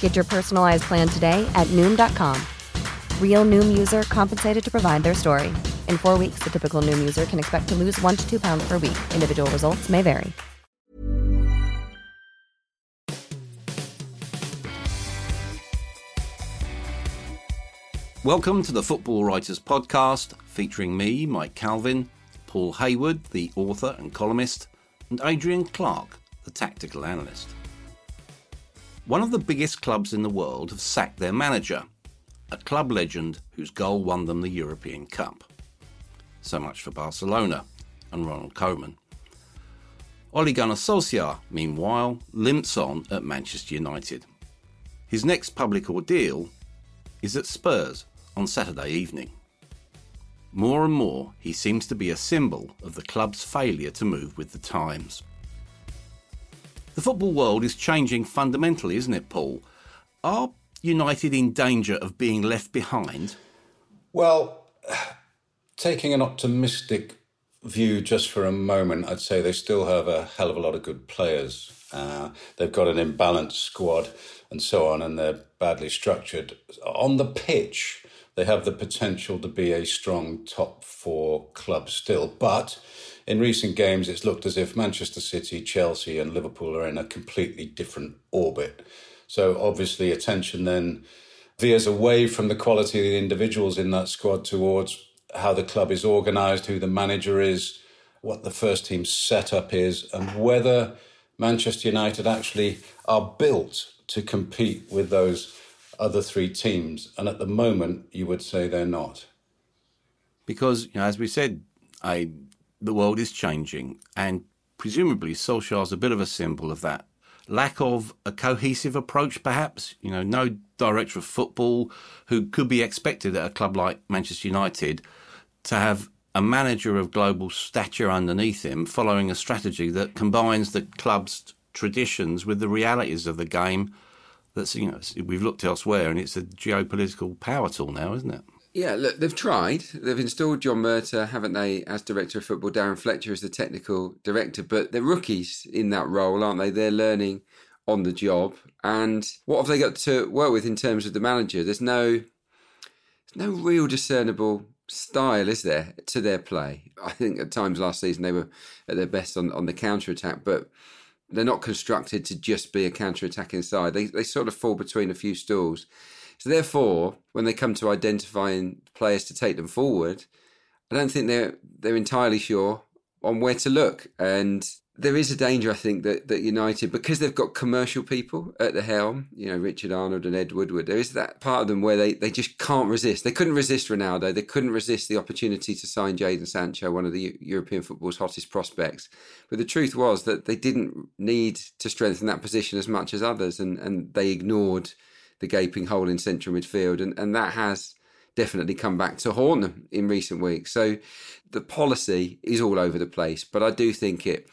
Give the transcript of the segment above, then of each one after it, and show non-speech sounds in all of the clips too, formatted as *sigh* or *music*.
Get your personalized plan today at Noom.com. Real Noom user compensated to provide their story. In four weeks, the typical Noom user can expect to lose one to two pounds per week. Individual results may vary. Welcome to the Football Writers Podcast, featuring me, Mike Calvin, Paul Hayward, the author and columnist, and Adrian Clarke, the tactical analyst. One of the biggest clubs in the world have sacked their manager, a club legend whose goal won them the European Cup. So much for Barcelona and Ronald Koeman. Ole Gunnar Solskjaer, meanwhile, limps on at Manchester United. His next public ordeal is at Spurs on Saturday evening. More and more, he seems to be a symbol of the club's failure to move with the times. The football world is changing fundamentally, isn't it, Paul? Are United in danger of being left behind? Well, taking an optimistic view just for a moment, I'd say they still have a hell of a lot of good players. Uh, they've got an imbalanced squad and so on, and they're badly structured. On the pitch, they have the potential to be a strong top four club still. But in recent games, it's looked as if Manchester City, Chelsea, and Liverpool are in a completely different orbit. So obviously, attention then veers away from the quality of the individuals in that squad towards how the club is organised, who the manager is, what the first team setup is, and whether Manchester United actually are built to compete with those other three teams. And at the moment, you would say they're not. Because, you know, as we said, I, the world is changing, and presumably Solskjaer's a bit of a symbol of that. Lack of a cohesive approach, perhaps. You know, no director of football who could be expected at a club like Manchester United to have a manager of global stature underneath him, following a strategy that combines the club's traditions with the realities of the game. That's you know we've looked elsewhere, and it's a geopolitical power tool now, isn't it? Yeah, look, they've tried. They've installed John Murtough, haven't they, as director of football? Darren Fletcher as the technical director, but they're rookies in that role, aren't they? They're learning on the job. And what have they got to work with in terms of the manager? There's no, there's no real discernible style, is there, to their play? I think at times last season they were at their best on, on the counter attack, but they're not constructed to just be a counter attacking side. They they sort of fall between a few stools. So therefore, when they come to identifying players to take them forward, I don't think they're they're entirely sure on where to look. And there is a danger, I think, that, that United, because they've got commercial people at the helm, you know, Richard Arnold and Ed Woodward, there is that part of them where they, they just can't resist. They couldn't resist Ronaldo. They couldn't resist the opportunity to sign Jadon Sancho, one of the European football's hottest prospects. But the truth was that they didn't need to strengthen that position as much as others, and, and they ignored the gaping hole in central midfield. And, and that has definitely come back to haunt them in recent weeks. So the policy is all over the place, but I do think it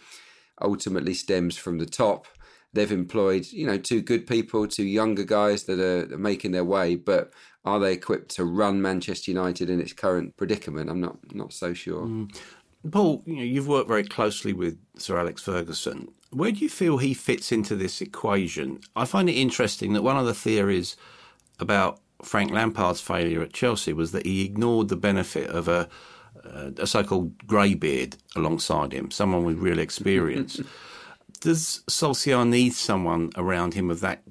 ultimately stems from the top. They've employed, you know, two good people, two younger guys that are making their way, but are they equipped to run Manchester United in its current predicament? I'm not not so sure. Mm. Paul, you know, you've worked very closely with Sir Alex Ferguson. Where do you feel he fits into this equation? I find it interesting that one of the theories about Frank Lampard's failure at Chelsea was that he ignored the benefit of a uh, a so-called greybeard alongside him, someone with real experience. *laughs* Does Solskjaer need someone around him of that,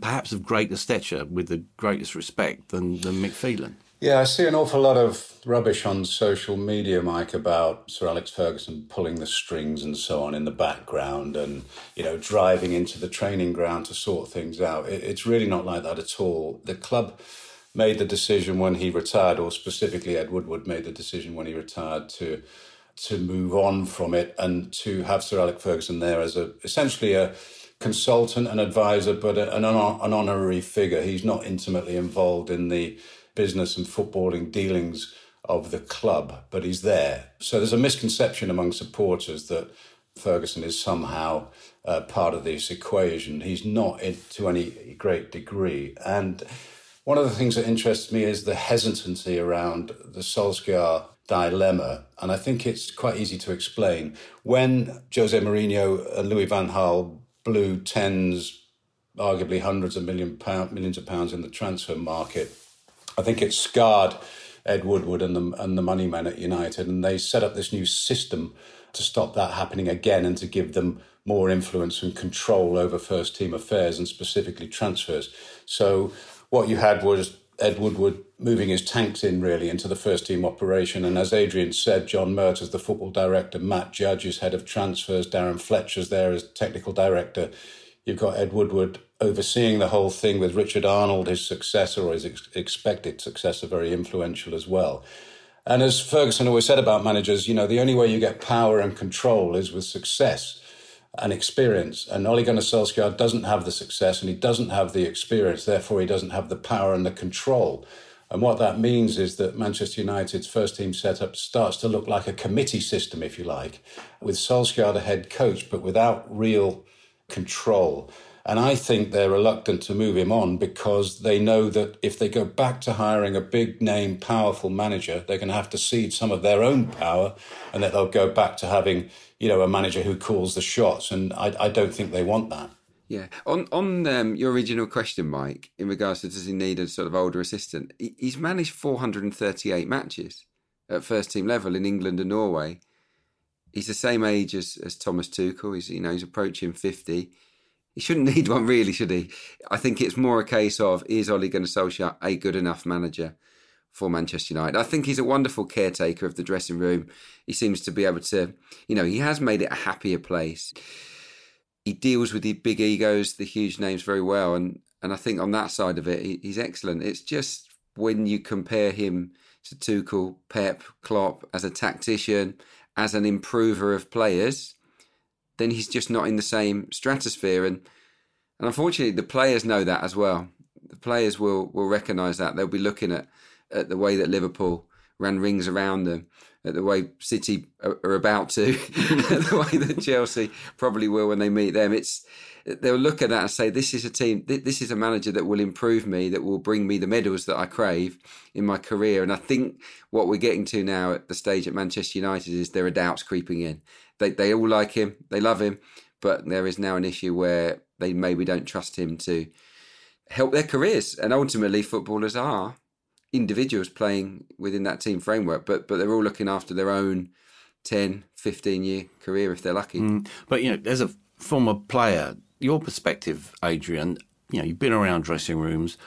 perhaps of greater stature, with the greatest respect than, than? Yeah, I see an awful lot of rubbish on social media, Mike, about Sir Alex Ferguson pulling the strings and so on in the background and, you know, driving into the training ground to sort things out. it's really not like that at all. The club made the decision when he retired, or specifically Ed Woodward made the decision when he retired to to move on from it and to have Sir Alex Ferguson there as a essentially a consultant and advisor, but an, an honorary figure. He's not intimately involved in the business and footballing dealings of the club, but he's there. So there's a misconception among supporters that Ferguson is somehow uh, part of this equation. He's not to any great degree. And one of the things that interests me is the hesitancy around the Solskjaer dilemma. And I think it's quite easy to explain. When Jose Mourinho and Louis Van Gaal blew tens, arguably hundreds of million pound, millions of pounds in the transfer market, I think it scarred Ed Woodward and the and the money men at United, and they set up this new system to stop that happening again and to give them more influence and control over first team affairs and specifically transfers. So what you had was Ed Woodward moving his tanks in really into the first team operation. And as Adrian said, John Murtough as the football director, Matt Judge is head of transfers, Darren Fletcher's there as technical director. You've got Ed Woodward overseeing the whole thing with Richard Arnold, his successor or his ex- expected successor, very influential as well. And as Ferguson always said about managers, you know, the only way you get power and control is with success and experience. And Ole Gunnar Solskjaer doesn't have the success and he doesn't have the experience, therefore he doesn't have the power and the control. And what that means is that Manchester United's first team setup starts to look like a committee system, if you like, with Solskjaer the head coach, but without real control. And I think they're reluctant to move him on because they know that if they go back to hiring a big name, powerful manager, they're going to have to cede some of their own power and that they'll go back to having, you know, a manager who calls the shots. And I, I don't think they want that. Yeah. On on um, your original question, Mike, in regards to does he need a sort of older assistant, he's managed 438 matches at first team level in England and Norway. He's the same age as, as Thomas Tuchel. He's you know he's approaching 50 he shouldn't *laughs* need one, really, should he? I think it's more a case of is Ole Gunnar Solskjaer a good enough manager for Manchester United? I think he's a wonderful caretaker of the dressing room. He seems to be able to, you know, he has made it a happier place. He deals with the big egos, the huge names very well, and and I think on that side of it, he's excellent. It's just when you compare him to Tuchel, Pep, Klopp as a tactician, as an improver of players then he's just not in the same stratosphere. And and unfortunately, the players know that as well. The players will will recognise that. They'll be looking at at the way that Liverpool ran rings around them, at the way City are, are about to, *laughs* the way that Chelsea probably will when they meet them. It's they'll look at that and say, "This is a team. This is a manager that will improve me, that will bring me the medals that I crave in my career." And I think what we're getting to now at the stage at Manchester United is there are doubts creeping in. They they all like him, they love him, but there is now an issue where they maybe don't trust him to help their careers. And ultimately, footballers are individuals playing within that team framework, but but they're all looking after their own 10, 15 year career if they're lucky. Mm, but you know, as a former player, your perspective, Adrian, you know, you've been around dressing rooms.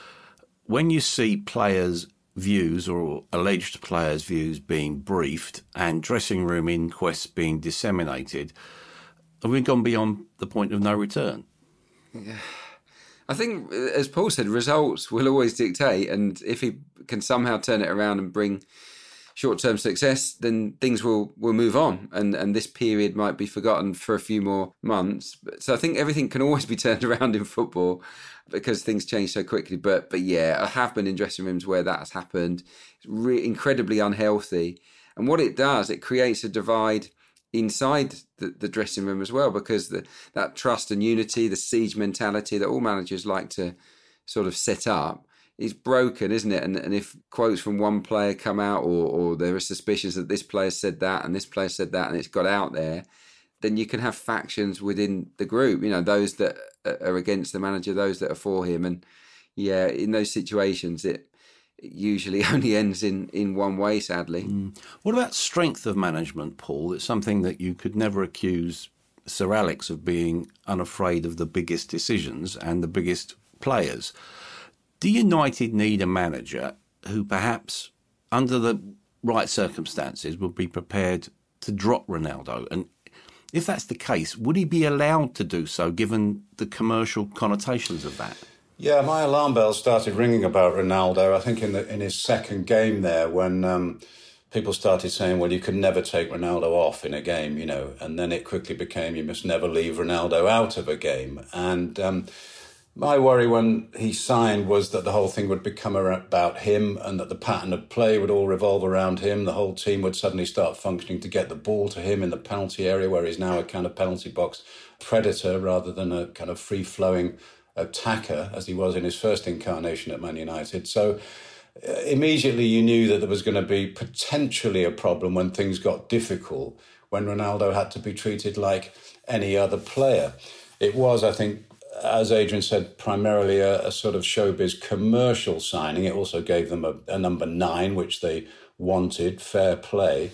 When you see players' views or alleged players' views being briefed and dressing room inquests being disseminated, have we gone beyond the point of no return? Yeah. I think, as Paul said, results will always dictate, and if he can somehow turn it around and bring short term success, then things will, will move on and, and this period might be forgotten for a few more months. So I think everything can always be *laughs* turned around in football because things change so quickly. But but yeah, I have been in dressing rooms where that has happened. It's re- incredibly unhealthy. And what it does, it creates a divide inside the, the dressing room as well because the, that trust and unity, the siege mentality that all managers like to sort of set up is broken, isn't it? And, and if quotes from one player come out, or, or there are suspicions that this player said that and this player said that, and it's got out there, then you can have factions within the group. You know, those that are against the manager, those that are for him, and yeah, in those situations, it usually *laughs* only ends in in one way. Sadly. Mm. What about strength of management, Paul? It's something that you could never accuse Sir Alex of being unafraid of the biggest decisions and the biggest players. Do United need a manager who perhaps under the right circumstances, would be prepared to drop Ronaldo. And if that's the case, would he be allowed to do so given the commercial connotations of that? Yeah, my alarm bells started ringing about Ronaldo. I think in the in his second game there, when um, people started saying, "Well, you could never take Ronaldo off in a game," you know, and then it quickly became, "You must never leave Ronaldo out of a game." And um, my worry when he signed was that the whole thing would become about him, and that the pattern of play would all revolve around him. The whole team would suddenly start functioning to get the ball to him in the penalty area, where he's now a kind of penalty box predator rather than a kind of free flowing attacker as he was in his first incarnation at Man United. So uh, immediately you knew that there was going to be potentially a problem when things got difficult, when Ronaldo had to be treated like any other player. It was, I think, as Adrian said, primarily a, a sort of showbiz commercial signing. It also gave them a, a number nine, which they wanted, fair play.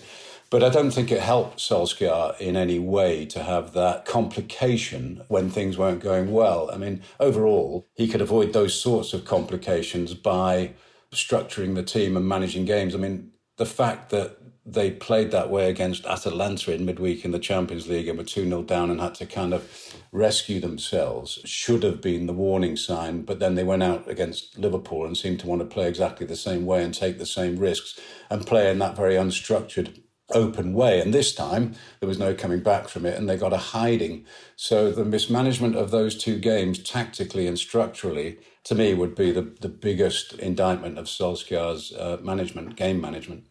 But I don't think it helped Solskjaer in any way to have that complication when things weren't going well. I mean, overall, he could avoid those sorts of complications by structuring the team and managing games. I mean, the fact that they played that way against Atalanta in midweek in the Champions League and were 2 0 down and had to kind of rescue themselves should have been the warning sign. But then they went out against Liverpool and seemed to want to play exactly the same way and take the same risks and play in that very unstructured open way. And this time there was no coming back from it and they got a hiding. So the mismanagement of those two games, tactically and structurally, to me would be the, the biggest indictment of Solskjaer's uh, management, game management.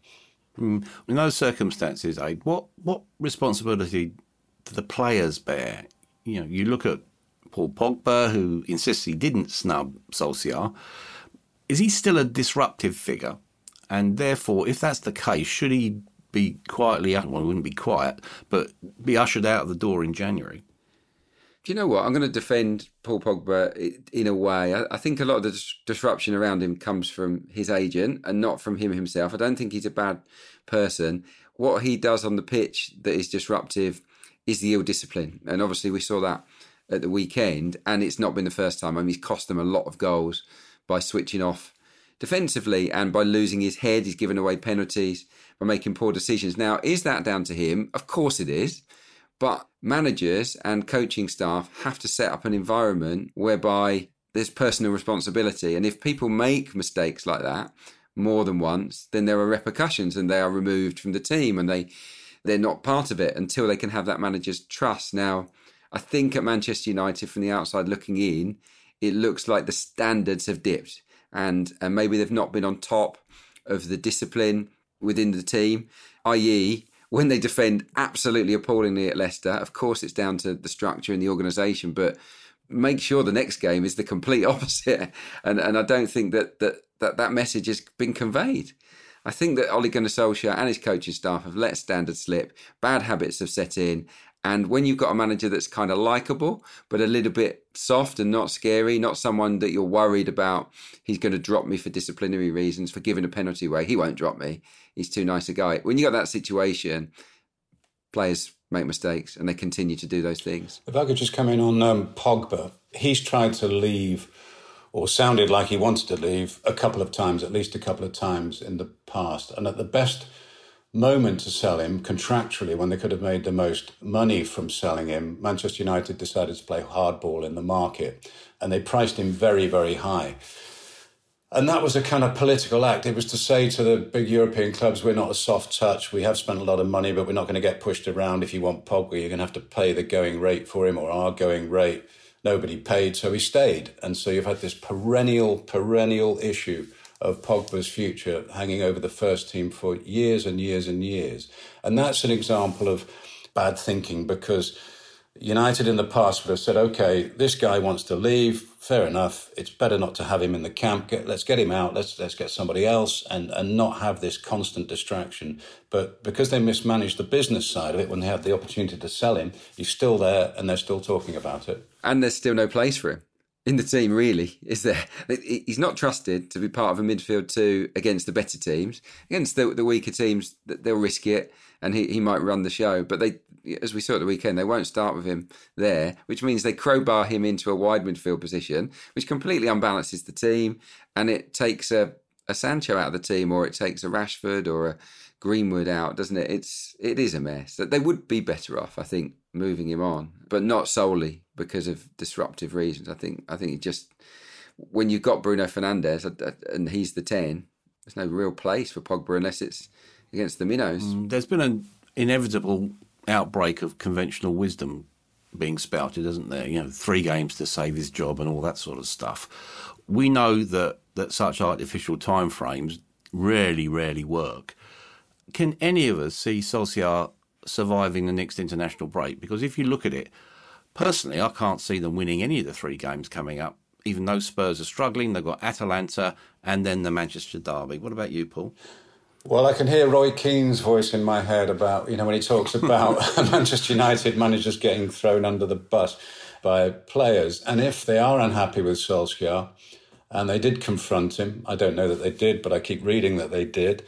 Mm. In those circumstances, Aid, what, what responsibility do the players bear? You know, you look at Paul Pogba, who insists he didn't snub Solskjaer. Is he still a disruptive figure? And therefore, if that's the case, should he be quietly, well, it wouldn't be quiet, but be ushered out of the door in January. Do you know what? I'm going to defend Paul Pogba in a way. I, think a lot of the disruption around him comes from his agent and not from him himself. I don't think he's a bad person. What he does on the pitch that is disruptive is the ill discipline. And obviously, we saw that at the weekend, and it's not been the first time. I mean, he's cost them a lot of goals by switching off defensively and by losing his head. He's given away penalties by making poor decisions. Now, is that down to him? Of course it is. But managers and coaching staff have to set up an environment whereby there's personal responsibility. And if people make mistakes like that more than once, then there are repercussions and they are removed from the team and they they're not part of it until they can have that manager's trust. Now, I think at Manchester United from the outside looking in, it looks like the standards have dipped and and maybe they've not been on top of the discipline within the team, i.e., when they defend absolutely appallingly at Leicester. Of course, it's down to the structure and the organisation, but make sure the next game is the complete *laughs* opposite. And and I don't think that that that, that message has been conveyed. I think that Ole Gunnar Solskjaer and his coaching staff have let standards slip. Bad habits have set in, and when you've got a manager that's kind of likable, but a little bit soft and not scary, not someone that you're worried about, he's going to drop me for disciplinary reasons, for giving a penalty away. He won't drop me. He's too nice a guy. When you've got that situation, players make mistakes and they continue to do those things. If I could just come in on um, Pogba, he's tried to leave or sounded like he wanted to leave a couple of times, at least a couple of times in the past. And at the best moment to sell him contractually when they could have made the most money from selling him, Manchester United decided to play hardball in the market and they priced him very, very high. And that was a kind of political act. It was to say to the big European clubs, we're not a soft touch. We have spent a lot of money, but we're not going to get pushed around. If you want Pogba, you're going to have to pay the going rate for him or our going rate. Nobody paid, so he stayed. And so you've had this perennial, perennial issue of Pogba's future hanging over the first team for years and years and years. And that's an example of bad thinking because United in the past would have said, okay, this guy wants to leave. Fair enough. It's better not to have him in the camp. Get, let's get him out. Let's let's get somebody else and, and not have this constant distraction. But because they mismanaged the business side of it when they had the opportunity to sell him, he's still there and they're still talking about it. And there's still no place for him in the team, really, is there? He's not trusted to be part of a midfield two against the better teams. Against the, the weaker teams, they'll risk it and he, he might run the show. But they, as we saw at the weekend, they won't start with him there, which means they crowbar him into a wide midfield position, which completely unbalances the team and it takes a, a Sancho out of the team, or it takes a Rashford or a Greenwood out, doesn't it? It's it is a mess. They would be better off, I think, moving him on, but not solely because of disruptive reasons. I think I think it just when you've got Bruno Fernandes and he's the ten, there's no real place for Pogba unless it's against the minnows. Mm, there's been an inevitable outbreak of conventional wisdom being spouted, isn't there? You know, three games to save his job and all that sort of stuff. We know that that such artificial timeframes rarely, rarely work. Can any of us see Solskjaer surviving the next international break? Because if you look at it, personally, I can't see them winning any of the three games coming up. Even though Spurs are struggling, they've got Atalanta and then the Manchester derby. What about you, Paul? Well, I can hear Roy Keane's voice in my head about, you know, when he talks *laughs* about *laughs* Manchester United managers getting thrown under the bus by players. And if they are unhappy with Solskjaer, and they did confront him, I don't know that they did, but I keep reading that they did.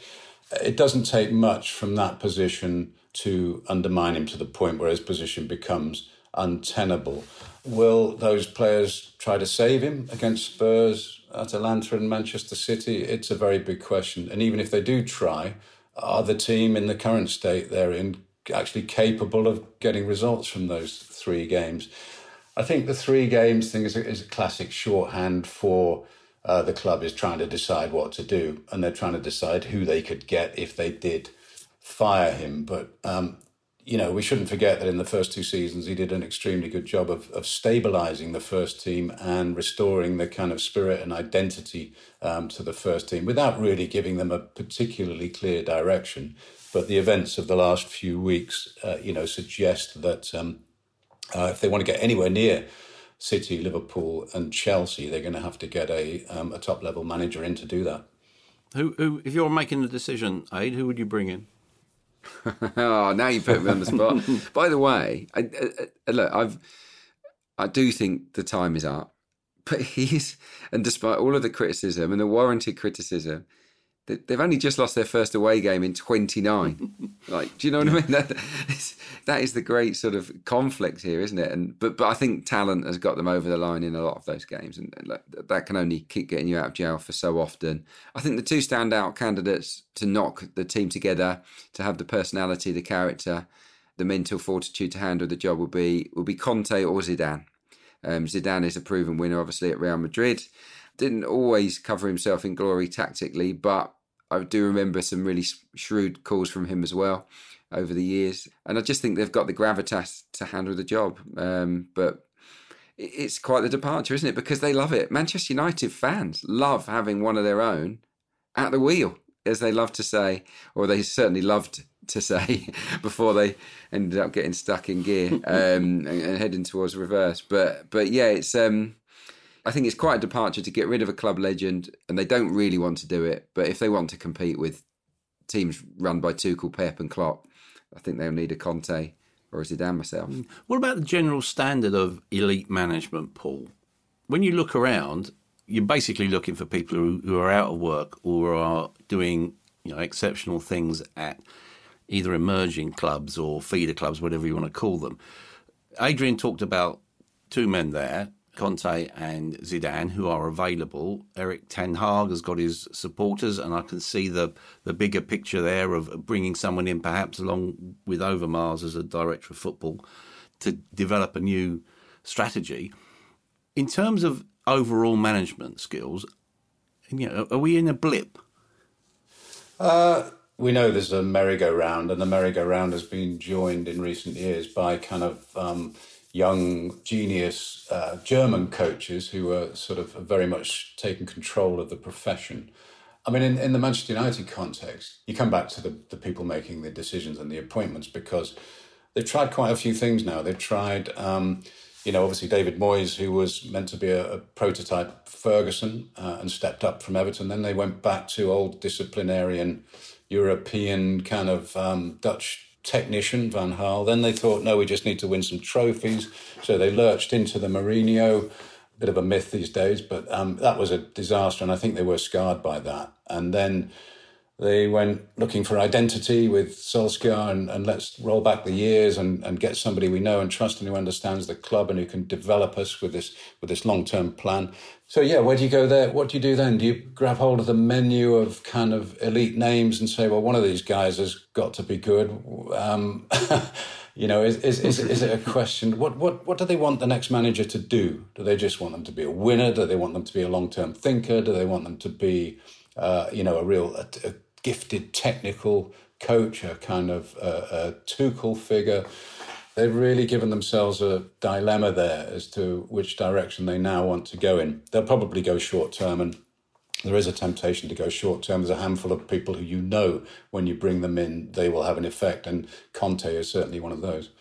It doesn't take much from that position to undermine him to the point where his position becomes untenable. Will those players try to save him against Spurs, Atalanta, and Manchester City? It's a very big question. And even if they do try, are the team in the current state they're in actually capable of getting results from those three games? I think the three games thing is a, is a classic shorthand for uh, the club is trying to decide what to do, and they're trying to decide who they could get if they did fire him. But um, you know, we shouldn't forget that in the first two seasons, he did an extremely good job of, of stabilizing the first team and restoring the kind of spirit and identity um, to the first team without really giving them a particularly clear direction. But the events of the last few weeks, uh, you know, suggest that um, uh, if they want to get anywhere near City, Liverpool, and Chelsea, they're going to have to get a, um, a top level manager in to do that. Who, who, if you're making the decision, Aid, who would you bring in? *laughs* oh, now you put me on the spot. *laughs* By the way, I, I, I, look, I've I do think the time is up, but he's and despite all of the criticism and the warranted criticism, they've only just lost their first away game in 29 *laughs* like do you know what i mean? *laughs* That is, that is the great sort of conflict here isn't it? And but but i think talent has got them over the line in a lot of those games and, and that can only keep getting you out of jail for so often. I think the two standout candidates to knock the team together to have the personality the character the mental fortitude to handle the job will be will be conte or zidane. Um, zidane is a proven winner obviously at real madrid. Didn't always cover himself in glory tactically, but I do remember some really shrewd calls from him as well over the years, and I just think they've got the gravitas to handle the job. Um, but it's quite the departure, isn't it? Because they love it. Manchester United fans love having one of their own at the wheel, as they love to say, or they certainly loved to say *laughs* before they ended up getting stuck in gear *laughs* um, and, and, heading towards reverse. But but yeah, it's um, I think it's quite a departure to get rid of a club legend, and they don't really want to do it. But if they want to compete with teams run by Tuchel, Pep, and Klopp, I think they'll need a Conte or a Zidane myself. Mm. What about the general standard of elite management, Paul? When you look around, you're basically looking for people who, who are out of work or are doing you know exceptional things at either emerging clubs or feeder clubs, whatever you want to call them. Adrian talked about two men there Conte and Zidane, who are available. Erik Ten Hag has got his supporters, and I can see the the bigger picture there of bringing someone in, perhaps along with Overmars as a director of football, to develop a new strategy. In terms of overall management skills, you know, are we in a blip? Uh, we know there's a merry-go-round, and the merry-go-round has been joined in recent years by kind of. Um, young genius uh, German coaches who were sort of very much taking control of the profession. I mean, in, in the Manchester United context, you come back to the, the people making the decisions and the appointments because they've tried quite a few things now. They've tried, um, you know, obviously David Moyes, who was meant to be a, a prototype Ferguson uh, and stepped up from Everton. Then they went back to old disciplinarian European kind of um, Dutch technician, Van Gaal. Then they thought, no, we just need to win some trophies. So they lurched into the Mourinho, bit of a myth these days, but um, that was a disaster. And I think they were scarred by that. And then They went looking for identity with Solskjaer and, and let's roll back the years and, and get somebody we know and trust and who understands the club and who can develop us with this with this long term plan. So yeah, where do you go there? What do you do then? Do you grab hold of the menu of kind of elite names and say, well, one of these guys has got to be good? Um, *laughs* you know, is, is, is, is it a question? What, what, what do they want the next manager to do? Do they just want them to be a winner? Do they want them to be a long term thinker? Do they want them to be, uh, you know, a real a, a gifted technical coach, a kind of a Tuchel figure. They've really given themselves a dilemma there as to which direction they now want to go in. They'll probably go short term, and there is a temptation to go short term. There's a handful of people who you know when you bring them in, they will have an effect, and Conte is certainly one of those.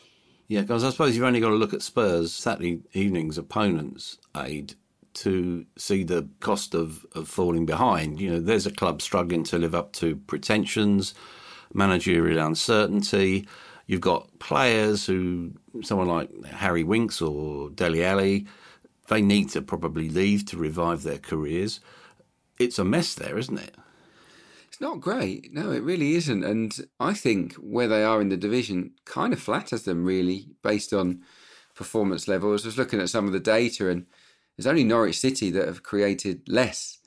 Yeah, because I suppose you've only got to look at Spurs Saturday evening's opponents, Aid, to see the cost of, of falling behind. You know, there's a club struggling to live up to pretensions, managerial uncertainty. You've got players who, someone like Harry Winks or Dele Alli, they need to probably leave to revive their careers. It's a mess there, isn't it? It's not great. No, it really isn't. And I think where they are in the division kind of flatters them, really, based on performance levels. I was looking at some of the data and there's only Norwich City that have created less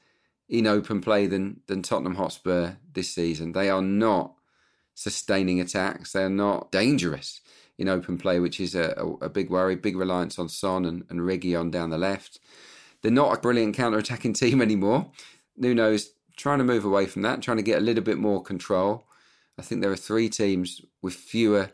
in open play than than Tottenham Hotspur this season. They are not sustaining attacks. They are not dangerous in open play, which is a, a, a big worry. Big reliance on Son and, and Reguilón down the left. They're not a brilliant counter-attacking *laughs* team anymore. Nuno's trying to move away from that, trying to get a little bit more control. I think there are three teams with fewer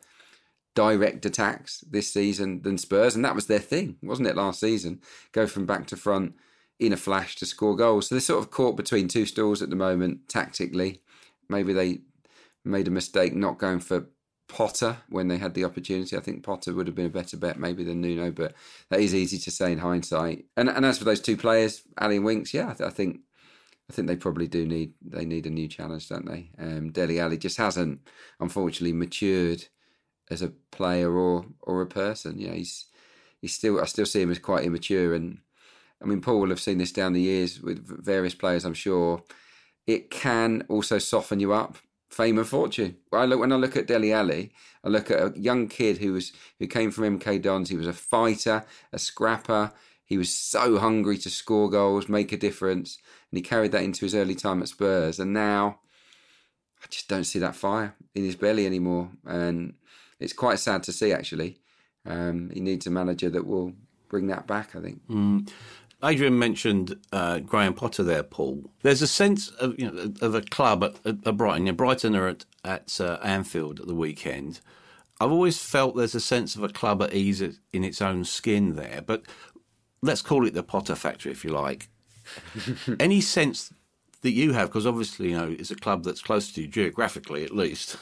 direct attacks this season than Spurs, and that was their thing, wasn't it, last season? Go from back to front in a flash to score goals. So they're sort of caught between two stools at the moment, tactically. Maybe they made a mistake not going for Potter when they had the opportunity. I think Potter would have been a better bet maybe than Nuno, but that is easy to say in hindsight. And and as for those two players, Alli and Winks, yeah, I, th- I think I think they probably do need they need a new challenge, don't they? Um, Dele Alli just hasn't, unfortunately, matured as a player or or a person. You know, he's he's still I still see him as quite immature, and I mean Paul will have seen this down the years with various players. I'm sure it can also soften you up. Fame and fortune. I look when I look at Dele Alli, I look at a young kid who was who came from MK Dons. He was a fighter, a scrapper. He was so hungry to score goals, make a difference, and he carried that into his early time at Spurs. And now, I just don't see that fire in his belly anymore. And it's quite sad to see. Actually, um, he needs a manager that will bring that back. I think. Mm. Adrian mentioned uh, Graham Potter there, Paul. There's a sense of you know of a club at, at Brighton. You know, Brighton are at at uh, Anfield at the weekend. I've always felt there's a sense of a club at ease in its own skin there, but let's call it the Potter factory, if you like. *laughs* Any sense that you have, because obviously you know it's a club that's close to you geographically, at least,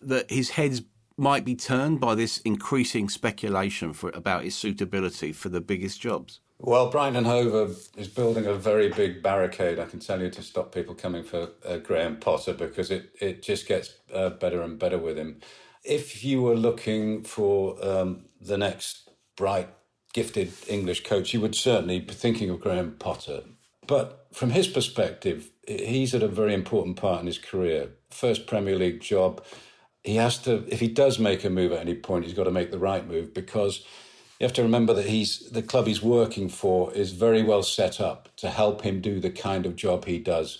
that his head's might be turned by this increasing speculation for about his suitability for the biggest jobs? Well, Brighton Hove is building a very big barricade, I can tell you, to stop people coming for uh, Graham Potter because it, it just gets uh, better and better with him. If you were looking for um, the next bright, gifted English coach, you would certainly be thinking of Graham Potter. But from his perspective, he's at a very important part in his career. First Premier League job, he has to, if he does make a move at any point, he's got to make the right move because you have to remember that he's the club he's working for is very well set up to help him do the kind of job he does.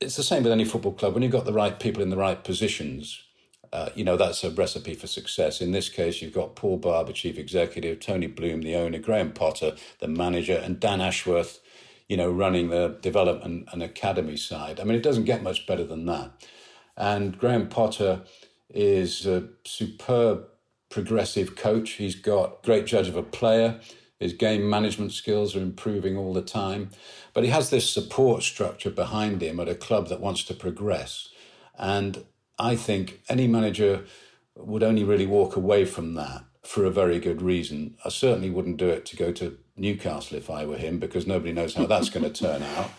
It's the same with any football club. When you've got the right people in the right positions, uh, you know that's a recipe for success. In this case, you've got Paul Barber, chief executive, Tony Bloom, the owner, Graham Potter, the manager, and Dan Ashworth, you know, running the development and academy side. I mean, it doesn't get much better than that. And Graham Potter is a superb progressive coach. He's got great judge of a player. His game management skills are improving all the time. But he has this support structure behind him at a club that wants to progress. And I think any manager would only really walk away from that for a very good reason. I certainly wouldn't do it to go to Newcastle if I were him because nobody knows how that's going to turn out.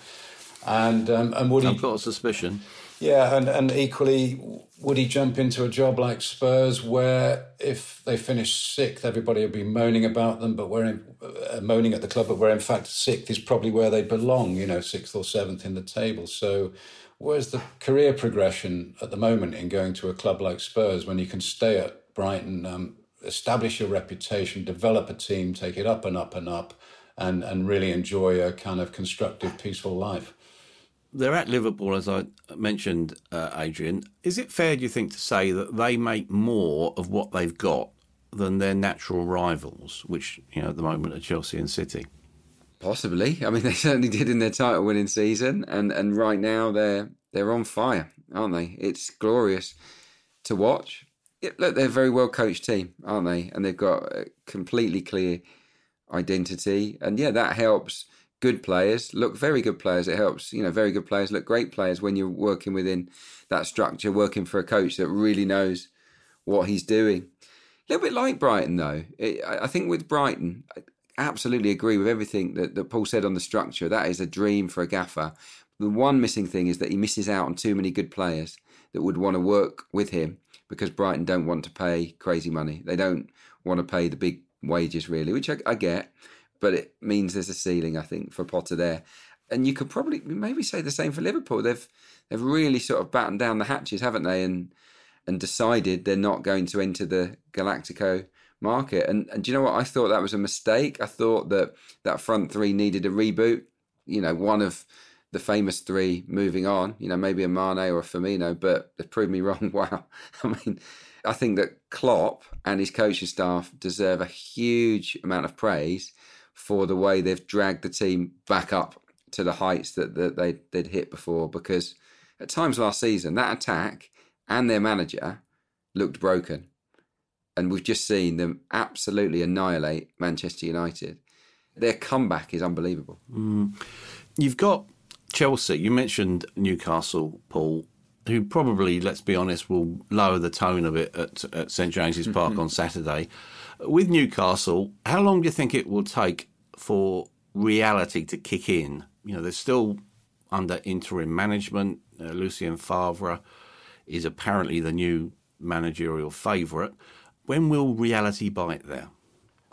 And um, and would he? I've got a suspicion. Yeah, and, and equally, would he jump into a job like Spurs where if they finish sixth, everybody would be moaning about them, but we're in, uh, moaning at the club, but where in fact sixth is probably where they belong, you know, sixth or seventh in the table. So Where's the career progression at the moment in going to a club like Spurs when you can stay at Brighton, um, establish your reputation, develop a team, take it up and up and up, and, and really enjoy a kind of constructive, peaceful life? They're at Liverpool, as I mentioned, uh, Adrian. Is it fair, do you think, to say that they make more of what they've got than their natural rivals, which, you know, at the moment are Chelsea and City? Possibly. I mean, *laughs* they certainly did in their title-winning season, and, and right now they're they're on fire, aren't they? It's glorious to watch. Yeah, look, they're a very well coached team, aren't they? And they've got a completely clear identity, and yeah, that helps good players look very good players. It helps, you know, very good players look great players when you're working within that structure, working for a coach that really knows what he's doing. A little bit like Brighton, though. It, I think with Brighton, I absolutely agree with everything that, that Paul said on the structure. That is a dream for a gaffer. The one missing thing is that he misses out on too many good players that would want to work with him because Brighton don't want to pay crazy money. They don't want to pay the big wages, really, which I, I get but it means there's a ceiling, I think, for Potter there. And you could probably maybe say the same for Liverpool. They've they've really sort of battened down the hatches, haven't they? And and decided they're not going to enter the Galactico market. And and do you know what? I thought that was a mistake. I thought that that front three needed a reboot. You know, one of the famous three moving on. You know, maybe a Mane or a Firmino, but they've proved me *laughs* wrong. Wow. I mean, I think that Klopp and his coaching staff deserve a huge amount of praise for the way they've dragged the team back up to the heights that, that they, they'd hit before. Because at times last season, that attack and their manager looked broken. And we've just seen them absolutely annihilate Manchester United. Their comeback is unbelievable. Mm. You've got Chelsea. You mentioned Newcastle, Paul, who probably, let's be honest, will lower the tone a bit at, at St James's Park *laughs* on Saturday. With Newcastle, how long do you think it will take for reality to kick in? You know, they're still under interim management. Uh, Lucien Favre is apparently the new managerial favourite. When will reality bite there?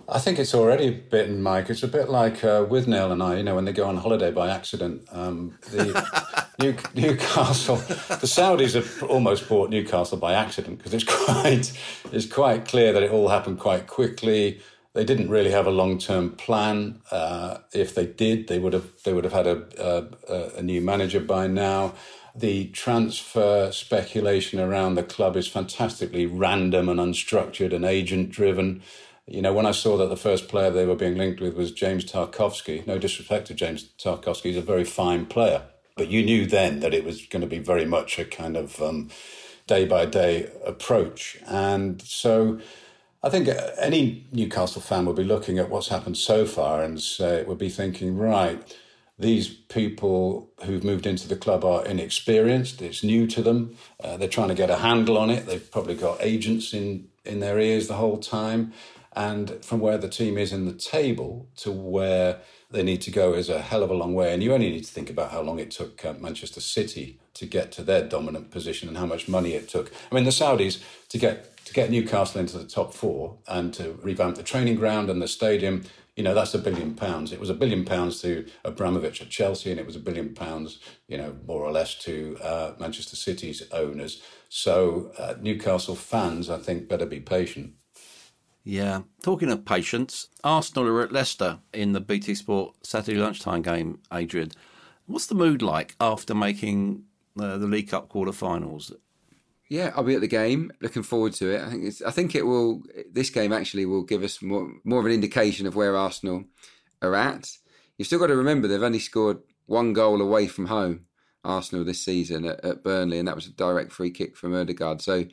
I think it's already bitten, Mike. It's a bit like uh, Withnail and I, you know, when they go on holiday by accident. Um, the *laughs* New, Newcastle, the Saudis have almost bought Newcastle by accident because it's *laughs* quite, it's quite clear that it all happened quite quickly. They didn't really have a long term plan. Uh, if they did, they would have they would have had a, a, a new manager by now. The transfer speculation around the club is fantastically random and unstructured and agent driven. You know, when I saw that the first player they were being linked with was James Tarkowski, no disrespect to James Tarkowski, he's a very fine player. But you knew then that it was going to be very much a kind of day by day approach. And so I think any Newcastle fan would be looking at what's happened so far and say, would be thinking, right, these people who've moved into the club are inexperienced. It's new to them. Uh, they're trying to get a handle on it. They've probably got agents in, in their ears the whole time. And from where the team is in the table to where they need to go is a hell of a long way. And you only need to think about how long it took uh, Manchester City to get to their dominant position and how much money it took. I mean, the Saudis to get to get Newcastle into the top four and to revamp the training ground and the stadium. You know, that's a billion pounds. It was a billion pounds to Abramovich at Chelsea, and it was a billion pounds, you know, more or less to uh, Manchester City's owners. So, uh, Newcastle fans, I think, better be patient. Yeah. Talking of patience, Arsenal are at Leicester in the BT Sport Saturday lunchtime game, Adrian. What's the mood like after making uh, the League Cup quarter-finals? Yeah, I'll be at the game. Looking forward to it. I think I think it will. This game actually will give us more more of an indication of where Arsenal are at. You've still got to remember they've only scored one goal away from home. Arsenal this season at, at Burnley, and that was a direct free kick from Odegaard. So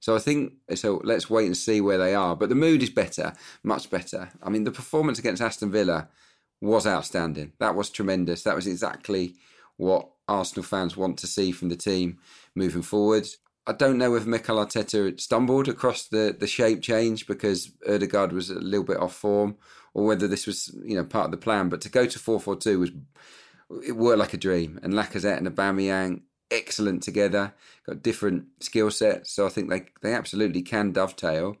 so I think so. Let's wait and see where they are. But the mood is better, much better. I mean, the performance against Aston Villa was outstanding. That was tremendous. That was exactly what Arsenal fans want to see from the team moving forward. I don't know if Mikel Arteta stumbled across the, the shape change because Odegaard was a little bit off form, or whether this was you know part of the plan. But to go to four four two was it worked like a dream. And Lacazette and Aubameyang excellent together, got different skill sets. So I think they, they absolutely can dovetail.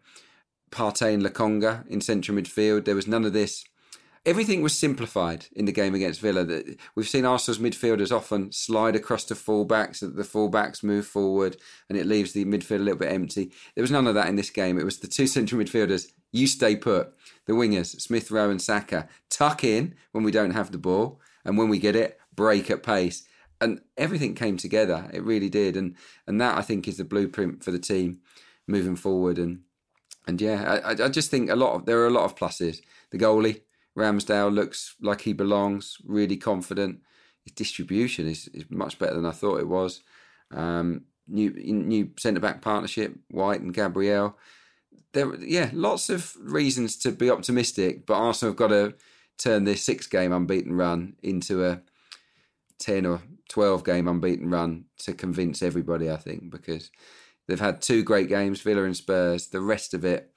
Partey and Lokonga in central midfield. There was none of this everything was simplified in the game against Villa. That we've seen Arsenal's midfielders often slide across to fullbacks, that the fullbacks move forward, and it leaves the midfield a little bit empty. There was none of that in this game. It was the two *laughs* central midfielders. You stay put. The wingers, Smith Rowe and Saka, tuck in when we don't have the ball, and when we get it, break at pace. And everything came together. It really did, and and that I think is the blueprint for the team moving forward. And and yeah, I, I just think a lot of there are a lot of pluses. The goalie, Ramsdale looks like he belongs, really confident. His distribution is, is much better than I thought it was. Um, new new centre back partnership, White and Gabriel. There, yeah, lots of reasons to be optimistic, but Arsenal have got to turn this six game unbeaten run into a ten or twelve game unbeaten run to convince everybody. I think because they've had two great games, Villa and Spurs. The rest of it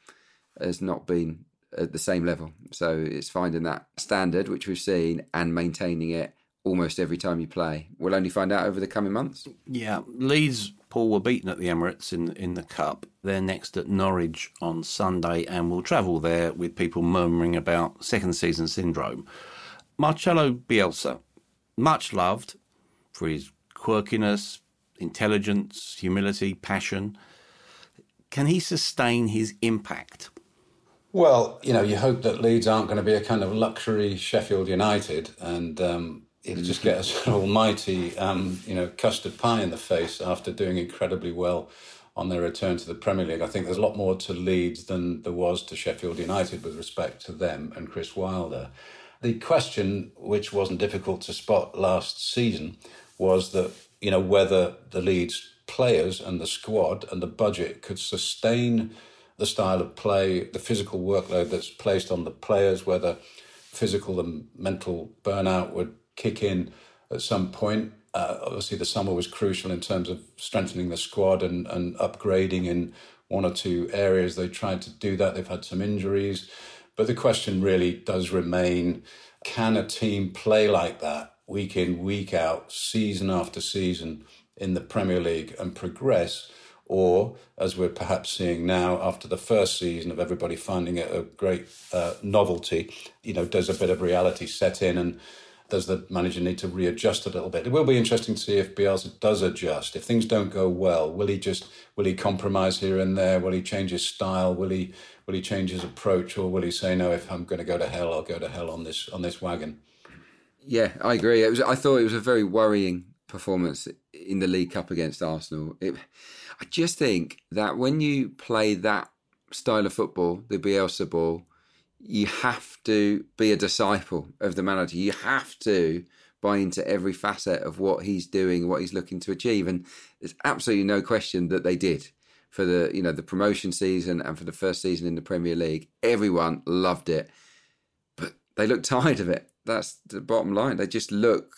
has not been at the same level. So it's finding that standard, which we've seen, and maintaining it almost every time you play. We'll only find out over the coming months. Yeah, Leeds, Paul, were beaten at the Emirates in in the Cup. They're next at Norwich on Sunday, and will travel there with people murmuring about second season syndrome. Marcelo Bielsa, much loved for his quirkiness, intelligence, humility, passion. Can he sustain his impact? Well, you know, you hope that Leeds aren't going to be a kind of luxury Sheffield United and um, it'll just get us *laughs* an almighty, um, you know, custard pie in the face after doing incredibly well on their return to the Premier League. I think there's a lot more to Leeds than there was to Sheffield United with respect to them and Chris Wilder. The question, which wasn't difficult to spot last season, was that, you know, whether the Leeds players and the squad and the budget could sustain the style of play, the physical workload that's placed on the players, whether physical and mental burnout would kick in at some point. Uh, obviously, the summer was crucial in terms of strengthening the squad and, and upgrading in one or two areas. They tried to do that. They've had some injuries. But the question really does remain can a team play like that week in, week out, season after season in the Premier League and progress? or as we're perhaps seeing now after the first season of everybody finding it a great uh, novelty, you know, does a bit of reality set in and does the manager need to readjust a little bit? It will be interesting to see if Bielsa does adjust. If things don't go well, will he just will he compromise here and there? Will he change his style? Will he will he change his approach, or will he say no? If I'm going to go to hell, I'll go to hell on this on this wagon. Yeah, I agree. It was. I thought it was a very worrying performance in the League Cup against Arsenal. It, I just think that when you play that style of football, the Bielsa ball, you have to be a disciple of the manager. You have to buy into every facet of what he's doing, what he's looking to achieve. And there's absolutely no question that they did for the you know the promotion season and for the first season in the Premier League. Everyone loved it, but they look tired of it. That's the bottom line. They just look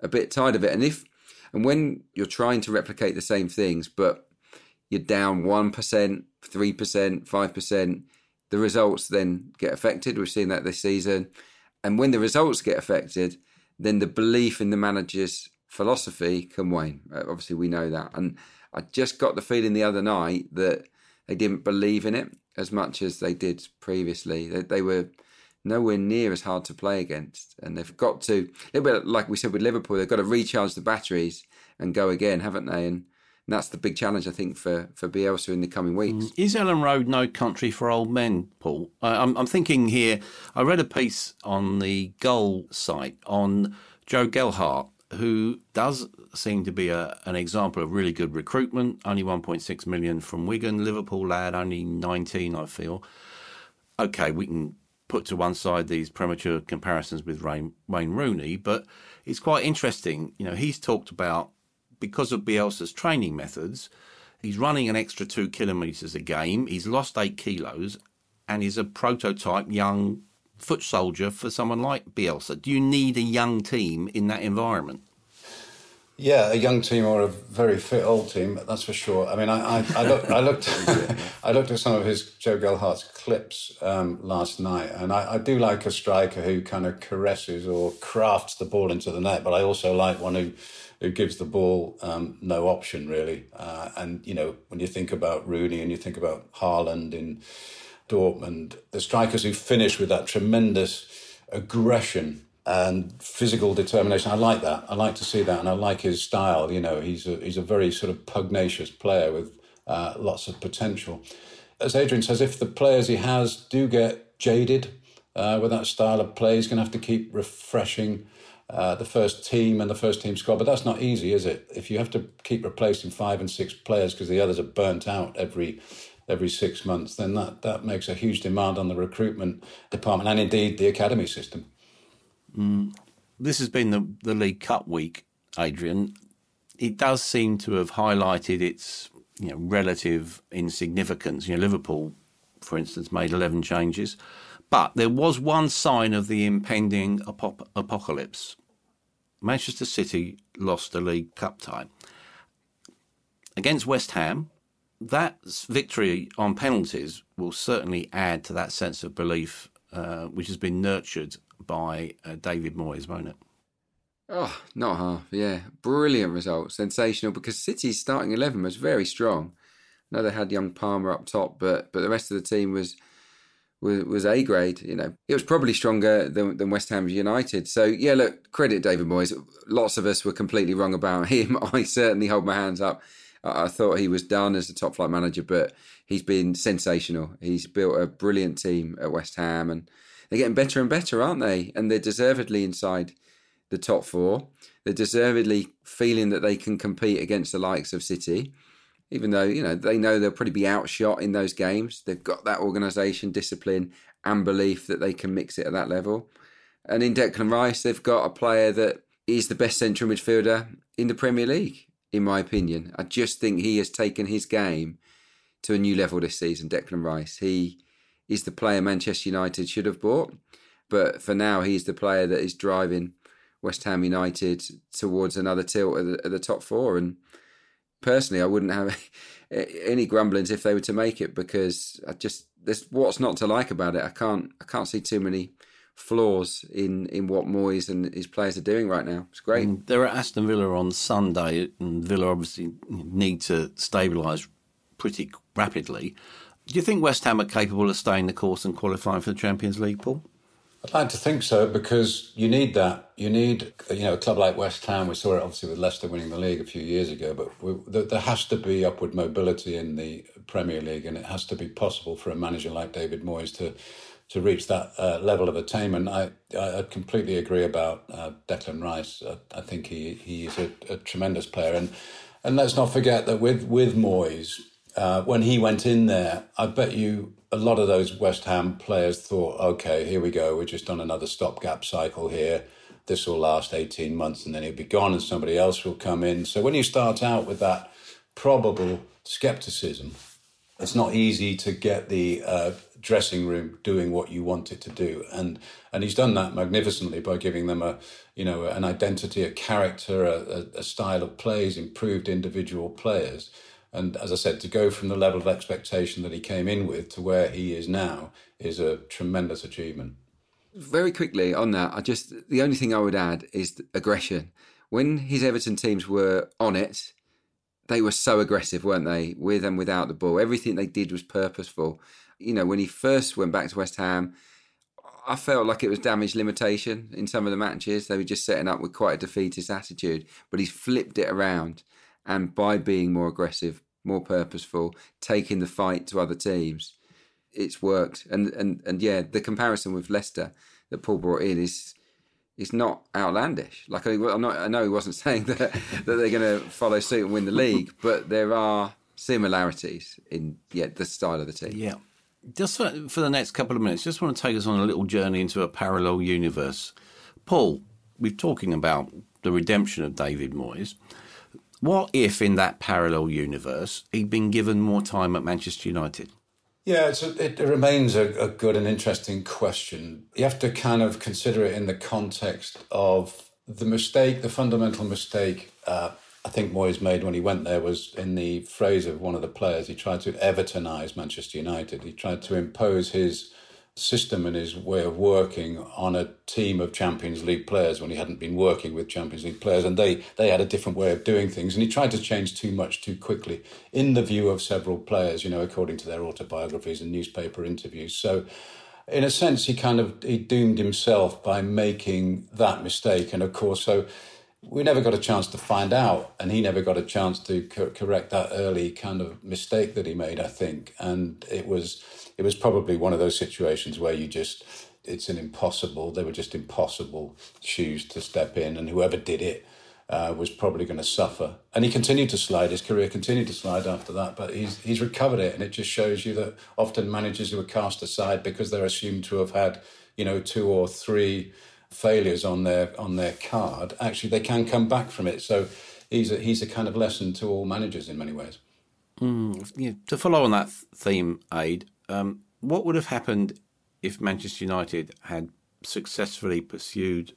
a bit tired of it. And if and when you're trying to replicate the same things, but you're down 1%, 3%, 5%, the results then get affected. We've seen that this season. And when the results get affected, then the belief in the manager's philosophy can wane. Uh, obviously, we know that. And I just got the feeling the other night that they didn't believe in it as much as they did previously. They, they were nowhere near as hard to play against. And they've got to, a little bit like we said with Liverpool, they've got to recharge the batteries and go again, haven't they? And and that's the big challenge, I think, for, for Bielsa in the coming weeks. Mm. Is Elland Road no country for old men, Paul? I'm, I'm thinking here, I read a piece on the Goal site on Joe Gelhardt, who does seem to be a, an example of really good recruitment. Only 1.6 million from Wigan, Liverpool lad, only 19, I feel. Okay, we can put to one side these premature comparisons with Wayne Rooney, but it's quite interesting. You know, he's talked about because of Bielsa's training methods, he's running an extra two kilometres a game. He's lost eight kilos, and he's a prototype young foot soldier for someone like Bielsa. Do you need a young team in that environment? Yeah, a young team or a very fit old team, that's for sure. I mean, I, I, I looked, I looked, *laughs* *laughs* I looked at some of his Joe Gelhardt's clips um, last night, and I, I, do like a striker who kind of caresses or crafts the ball into the net, but I also like one who who gives the ball um, no option really. Uh, and you know when you think about Rooney and you think about Haaland in Dortmund, the strikers who finish with that tremendous aggression and physical determination. I like that. I like to see that, and I like his style. You know, he's a he's a very sort of pugnacious player with uh, lots of potential. As Adrian says, if the players he has do get jaded uh, with that style of play, he's going to have to keep refreshing uh, the first team and the first team squad. But that's not easy, is it? If you have to keep replacing five and six players because the others are burnt out every every six months, then that, that makes a huge demand on the recruitment department and indeed the academy system. Mm. This has been the, the League Cup week, Adrian. It does seem to have highlighted its you know, relative insignificance. You know, Liverpool, for instance, made 11 changes. But there was one sign of the impending ap- apocalypse. Manchester City lost the League Cup tie. Against West Ham, that victory on penalties will certainly add to that sense of belief uh, which has been nurtured by uh, David Moyes, won't it? Oh, not half. Yeah, brilliant result, sensational. Because City's starting eleven was very strong. I know they had young Palmer up top, but but the rest of the team was was, was A grade. You know, it was probably stronger than, than West Ham United. So yeah, look, credit David Moyes. Lots of us were completely wrong about *laughs* him. I certainly hold my hands up. I, I thought he was done as a top flight manager, but he's been sensational. He's built a brilliant team at West Ham, and they're getting better and better, aren't they? And they're deservedly inside the top four. They're deservedly feeling that they can compete against the likes of City, even though you know they know they'll probably be outshot in those games. They've got that organisation, discipline, and belief that they can mix it at that level. And in Declan Rice, they've got a player that is the best central midfielder in the Premier League, in my opinion. I just think he has taken his game to a new level this season. Declan Rice, he is the player Manchester United should have bought, but for now, he's the player that is driving West Ham United towards another tilt at the, at the top four. And personally, I wouldn't have *laughs* any grumblings if they were to make it because I just there's what's not to like about it. I can't I can't see too many flaws in in what Moyes and his players are doing right now. It's great. And they're at Aston Villa on Sunday, and Villa obviously need to stabilise pretty rapidly. Do you think West Ham are capable of staying the course and qualifying for the Champions League, Paul? I'd like to think so because you need that. You need, you know, a club like West Ham. We saw it obviously with Leicester winning the league a few years ago, but we, there, has to be upward mobility in the Premier League, and it has to be possible for a manager like David Moyes to to reach that uh, level of attainment. I, I, I completely agree about uh, Declan Rice. I, I, think he he is a, a, tremendous player, and and let's not forget that with with Moyes, uh, when he went in there, I bet you a lot of those West Ham players thought, okay, here we go, we're just on another stopgap cycle here. This will last 18 months and then he'll be gone and somebody else will come in. So when you start out with that probable skepticism, it's not easy to get the uh, dressing room doing what you want it to do. And and he's done that magnificently by giving them a you know an identity, a character, a, a style of plays, improved individual players. And as I said, to go from the level of expectation that he came in with to where he is now is a tremendous achievement. Very quickly on that, I just the only thing I would add is aggression. When his Everton teams were on it, they were so aggressive, weren't they? With and without the ball, everything they did was purposeful. You know, when he first went back to West Ham, I felt like it was damage limitation in some of the matches. They were just setting up with quite a defeatist attitude, but he's flipped it around and by being more aggressive, more purposeful, taking the fight to other teams, it's worked. And and and yeah, the comparison with Leicester that Paul brought in is is not outlandish. Like I'm not, I know he wasn't *laughs* saying that that they're going to follow suit and win the league, *laughs* but there are similarities in yeah the style of the team. Yeah. Just for, for the next couple of minutes, just want to take us on a little journey into a parallel universe. Paul, we're talking about the redemption of David Moyes. What if, in that parallel universe, he'd been given more time at Manchester United? Yeah, a, it remains a, a, good and interesting question. You have to kind of consider it in the context of the mistake, the fundamental mistake uh, I think Moyes made when he went there was in the phrase of one of the players. He tried to Evertonize Manchester United. He tried to impose his system and his way of working on a team of Champions League players when he hadn't been working with Champions League players, and they they had a different way of doing things, and he tried to change too much too quickly, in the view of several players, you know, according to their autobiographies and newspaper interviews. So. in a sense, he kind of he doomed himself by making that mistake. And of course, so we never got a chance to find out, and he never got a chance to co- correct that early kind of mistake that he made. I think, and it was it was probably one of those situations where you just it's an impossible. They were just impossible shoes to step in, and whoever did it uh, was probably going to suffer. And he continued to slide. His career continued to slide after that, but he's he's recovered it, and it just shows you that often managers who are cast aside because they're assumed to have had you know two or three failures on their on their card, actually they can come back from it. So he's a, he's a kind of lesson to all managers in many ways. Mm, to follow on that theme, Aid, um, what would have happened if Manchester United had successfully pursued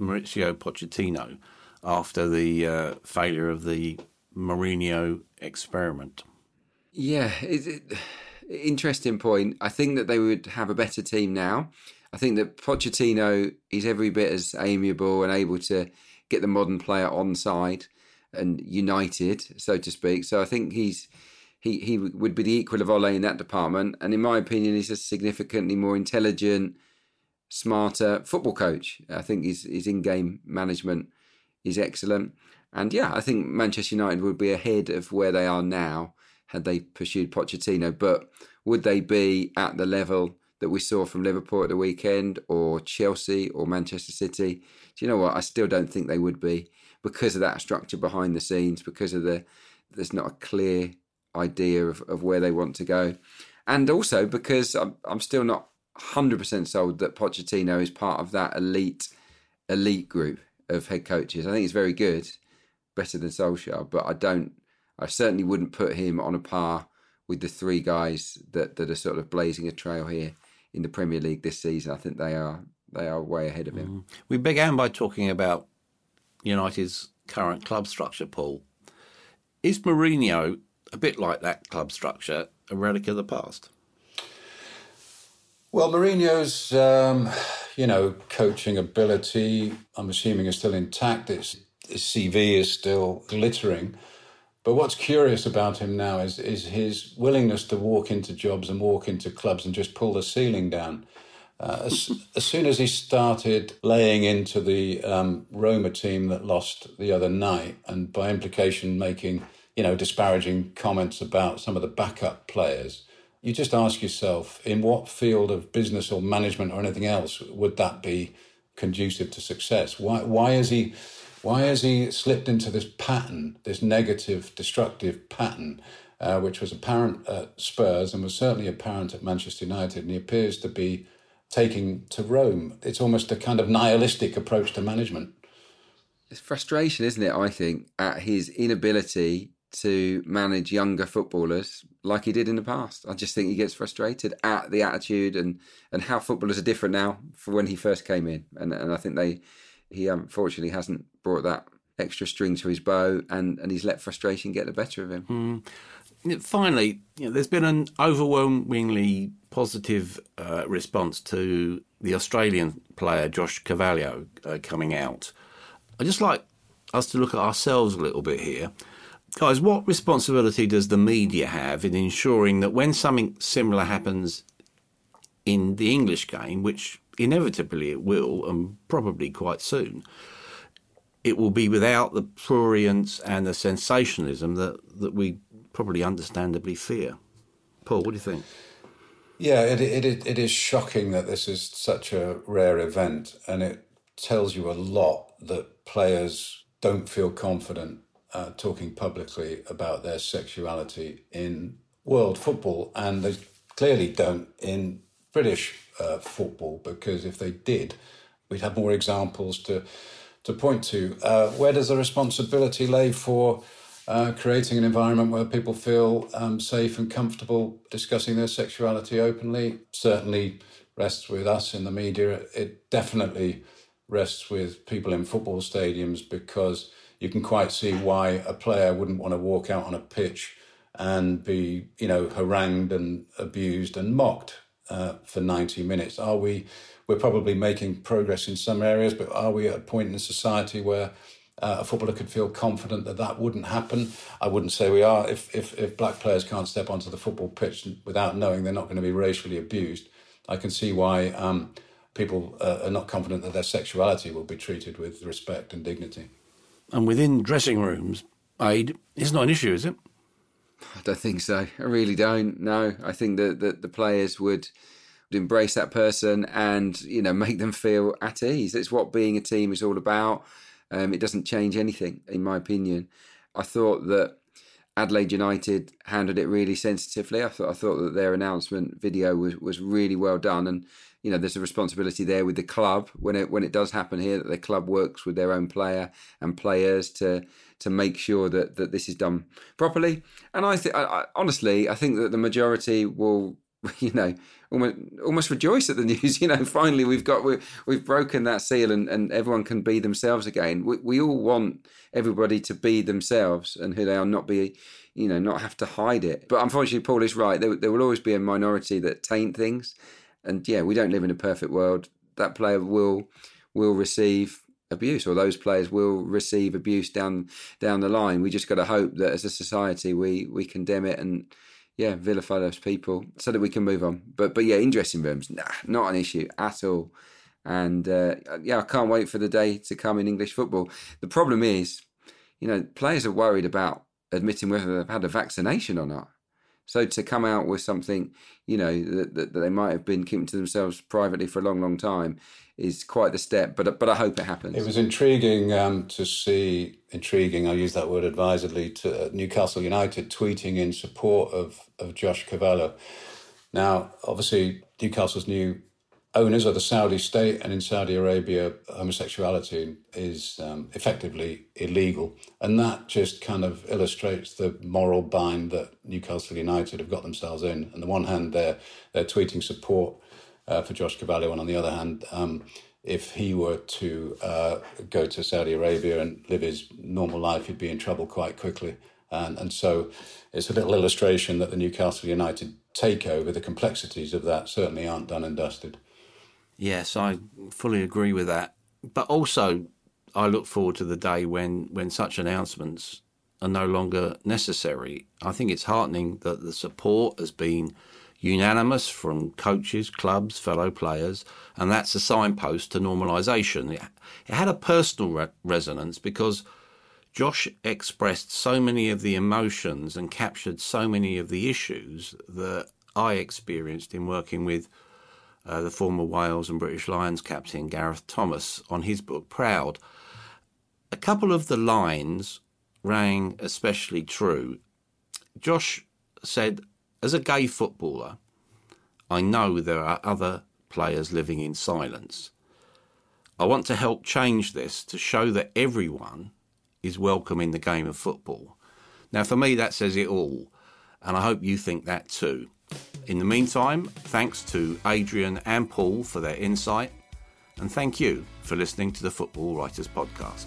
Mauricio Pochettino after the uh, failure of the Mourinho experiment? Yeah, it, it, interesting point. I think that they would have a better team now. I think that Pochettino is every bit as amiable and able to get the modern player on side and united, so to speak. So I think he's he he would be the equal of Ole in that department, and in my opinion, he's a significantly more intelligent, smarter football coach. I think his his in game management is excellent, and yeah, I think Manchester United would be ahead of where they are now had they pursued Pochettino. But would they be at the level that we saw from Liverpool at the weekend or Chelsea or Manchester City, do you know what? I still don't think they would be because of that structure behind the scenes, because of the there's not a clear idea of, of where they want to go. And also because I'm, I'm still not 100% sold that Pochettino is part of that elite elite group of head coaches. I think he's very good, better than Solskjaer, but I don't I certainly wouldn't put him on a par with the three guys that, that are sort of blazing a trail here in the Premier League this season. I think they are they are way ahead of him. Mm. We began by talking about United's current club structure, Paul. Is Mourinho a bit like that club structure, a relic of the past? Well, Mourinho's, um, you know, coaching ability, I'm assuming, is still intact. his CV is still glittering. But what's curious about him now is is his willingness to walk into jobs and walk into clubs and just pull the ceiling down. Uh, as, *laughs* as, soon as he started laying into the um, Roma team that lost the other night, and by implication making you know disparaging comments about some of the backup players, you just ask yourself, in what field of business or management or anything else would that be conducive to success? Why why is he why has he slipped into this pattern, this negative, destructive pattern, uh, which was apparent at Spurs and was certainly apparent at Manchester United, and he appears to be taking to Rome? It's almost a kind of nihilistic approach to management. It's frustration, isn't it? I think at his inability to manage younger footballers like he did in the past. I just think he gets frustrated at the attitude and and how footballers are different now for when he first came in, and and I think they he unfortunately hasn't brought that extra string to his bow, and, and he's let frustration get the better of him. Mm. Finally, you know, there's been an overwhelmingly positive uh, response to the Australian player Josh Cavallo uh, coming out. I just like us to look at ourselves a little bit here. Guys, what responsibility does the media have in ensuring that when something similar happens in the English game, which inevitably it will, and probably quite soon, it will be without the prurience and the sensationalism that, that we probably understandably fear. Paul, what do you think? Yeah, it, it, it is shocking that this is such a rare event, and it tells you a lot that players don't feel confident uh, talking publicly about their sexuality in world football, and they clearly don't in British uh, football because if they did, we'd have more examples to to point to. Uh, where does the responsibility lay for uh, creating an environment where people feel um, safe and comfortable discussing their sexuality openly? Certainly rests with us in the media. It definitely rests with people in football stadiums because you can quite see why a player wouldn't want to walk out on a pitch and be, you know, harangued and abused and mocked uh, for 90 minutes? Are we, we're probably making progress in some areas, but are we at a point in society where uh, a footballer could feel confident that that wouldn't happen? I wouldn't say we are. If, if, if black players can't step onto the football pitch without knowing they're not going to be racially abused, I can see why um, people uh, are not confident that their sexuality will be treated with respect and dignity. And within dressing rooms, aid is not an issue, is it? I don't think so. I really don't. No, I think that, that the players would embrace that person and you know *laughs* make them feel at ease. It's what being a team is all about. Um, it doesn't change anything, in my opinion. I thought that Adelaide United handled it really sensitively. I thought I thought that their announcement video was, was really well done, and you know there's a responsibility there with the club when it when it does happen here that the club works with their own player and players to to make sure that that this is done properly. And I think honestly, I think that the majority will *laughs* you know, almost almost rejoice at the *laughs* news. You know, finally we've got we, we've broken that seal, and, and everyone can be themselves again. We we all want everybody to be themselves and who they are, not be, you know, not have to hide it. But unfortunately, Paul is right. There, there will always be a minority that taint things, and yeah, we don't live in a perfect world. That player will will receive abuse or those players will receive abuse down down the line we just got to hope that as a society we we condemn it and yeah, vilify those people so that we can move on. But but yeah, in dressing rooms, nah, not an issue at all. And uh, yeah, I can't wait for the day to come in English football. The problem is, you know, players are worried about admitting whether they've had a vaccination or not. So to come out with something, you know, that, that, they might have been keeping to themselves privately for a long, long time is quite the step. But but I hope it happens. It was intriguing um, to see. Intriguing. I use that word advisedly. To uh, Newcastle United tweeting in support of of Josh Cavallo. Now, obviously, Newcastle's new owners of the Saudi state, and in Saudi Arabia, homosexuality is um, effectively illegal. And that just kind of illustrates the moral bind that Newcastle United have got themselves in. On the one hand, they're, they're tweeting support uh, for Josh Cavallo, and on the other hand, um, if he were to uh, go to Saudi Arabia and live his normal life, he'd be in trouble quite quickly. And, and so it's a little illustration that the Newcastle United takeover, the complexities of that certainly aren't done and dusted. Yes, I fully agree with that. But also, I look forward to the day when, when such announcements are no longer necessary. I think it's heartening that the support has been unanimous from coaches, clubs, fellow players, and that's a signpost to normalisation. It, it, had a personal re- resonance because Josh expressed so many of the emotions and captured so many of the issues that I experienced in working with uh, the former Wales and British Lions captain Gareth Thomas on his book Proud. A couple of the lines rang especially true. Josh said, As a gay footballer, I know there are other players living in silence. I want to help change this to show that everyone is welcome in the game of football. Now, for me, that says it all, and I hope you think that too. In the meantime, thanks to Adrian and Paul for their insight, and thank you for listening to the Football Writers Podcast.